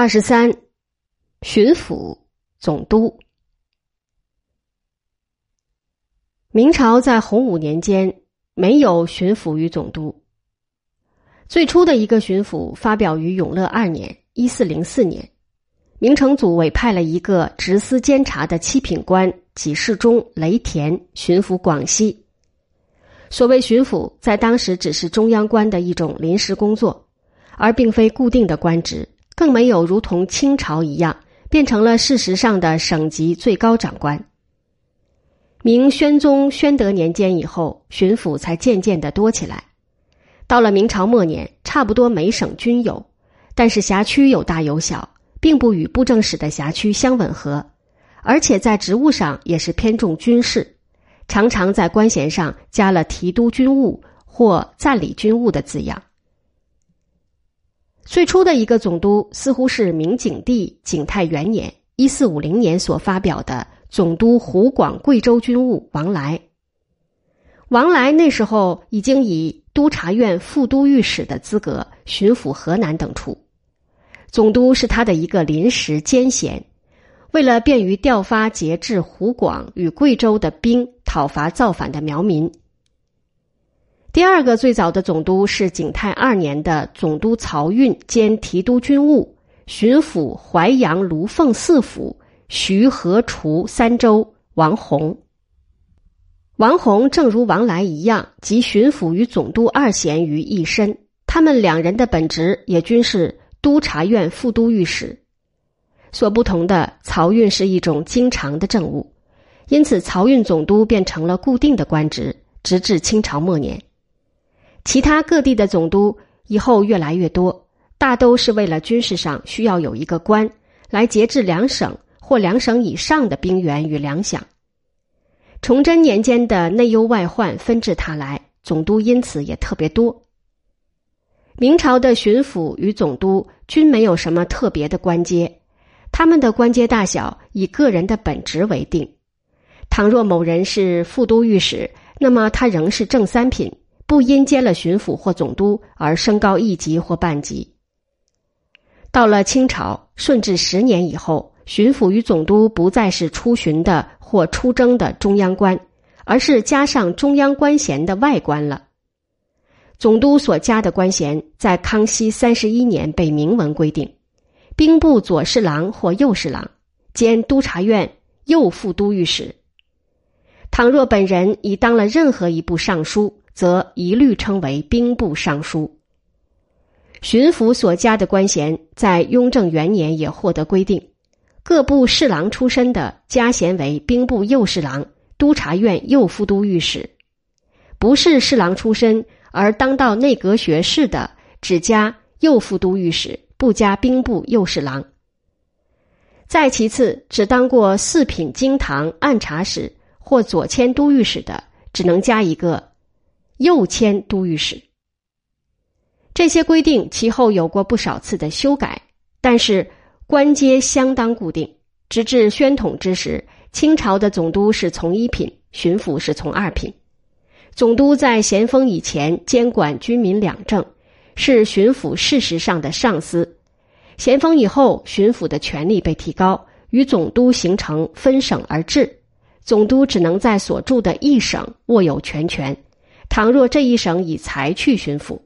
二十三，巡抚、总督。明朝在洪武年间没有巡抚与总督。最初的一个巡抚发表于永乐二年（一四零四年），明成祖委派了一个执司监察的七品官给事中雷田巡抚广西。所谓巡抚，在当时只是中央官的一种临时工作，而并非固定的官职。更没有如同清朝一样变成了事实上的省级最高长官。明宣宗宣德年间以后，巡抚才渐渐的多起来。到了明朝末年，差不多每省均有，但是辖区有大有小，并不与布政使的辖区相吻合，而且在职务上也是偏重军事，常常在官衔上加了提督军务或赞理军务的字样。最初的一个总督似乎是明景帝景泰元年（一四五零年）所发表的总督湖广贵州军务王来。王来那时候已经以督察院副都御史的资格巡抚河南等处，总督是他的一个临时兼衔，为了便于调发节制湖广与贵州的兵讨伐造反的苗民。第二个最早的总督是景泰二年的总督漕运兼提督军务、巡抚淮阳、卢凤四府、徐河、滁三州王弘。王弘正如王来一样，集巡抚与总督二衔于一身。他们两人的本职也均是督察院副都御史。所不同的，漕运是一种经常的政务，因此漕运总督变成了固定的官职，直至清朝末年。其他各地的总督以后越来越多，大都是为了军事上需要有一个官来节制两省或两省以上的兵员与粮饷。崇祯年间的内忧外患纷至沓来，总督因此也特别多。明朝的巡抚与总督均没有什么特别的官阶，他们的官阶大小以个人的本职为定。倘若某人是副都御史，那么他仍是正三品。不因兼了巡抚或总督而升高一级或半级。到了清朝顺治十年以后，巡抚与总督不再是出巡的或出征的中央官，而是加上中央官衔的外官了。总督所加的官衔，在康熙三十一年被明文规定：兵部左侍郎或右侍郎，兼督察院右副都御史。倘若本人已当了任何一部尚书。则一律称为兵部尚书。巡抚所加的官衔，在雍正元年也获得规定：各部侍郎出身的，加衔为兵部右侍郎、督察院右副都御史；不是侍郎出身而当到内阁学士的，只加右副都御史，不加兵部右侍郎。再其次，只当过四品京堂按察使或左迁都御史的，只能加一个。右迁都御史，这些规定其后有过不少次的修改，但是官阶相当固定。直至宣统之时，清朝的总督是从一品，巡抚是从二品。总督在咸丰以前监管军民两政，是巡抚事实上的上司。咸丰以后，巡抚的权力被提高，与总督形成分省而治，总督只能在所住的一省握有全权。倘若这一省以才去巡抚，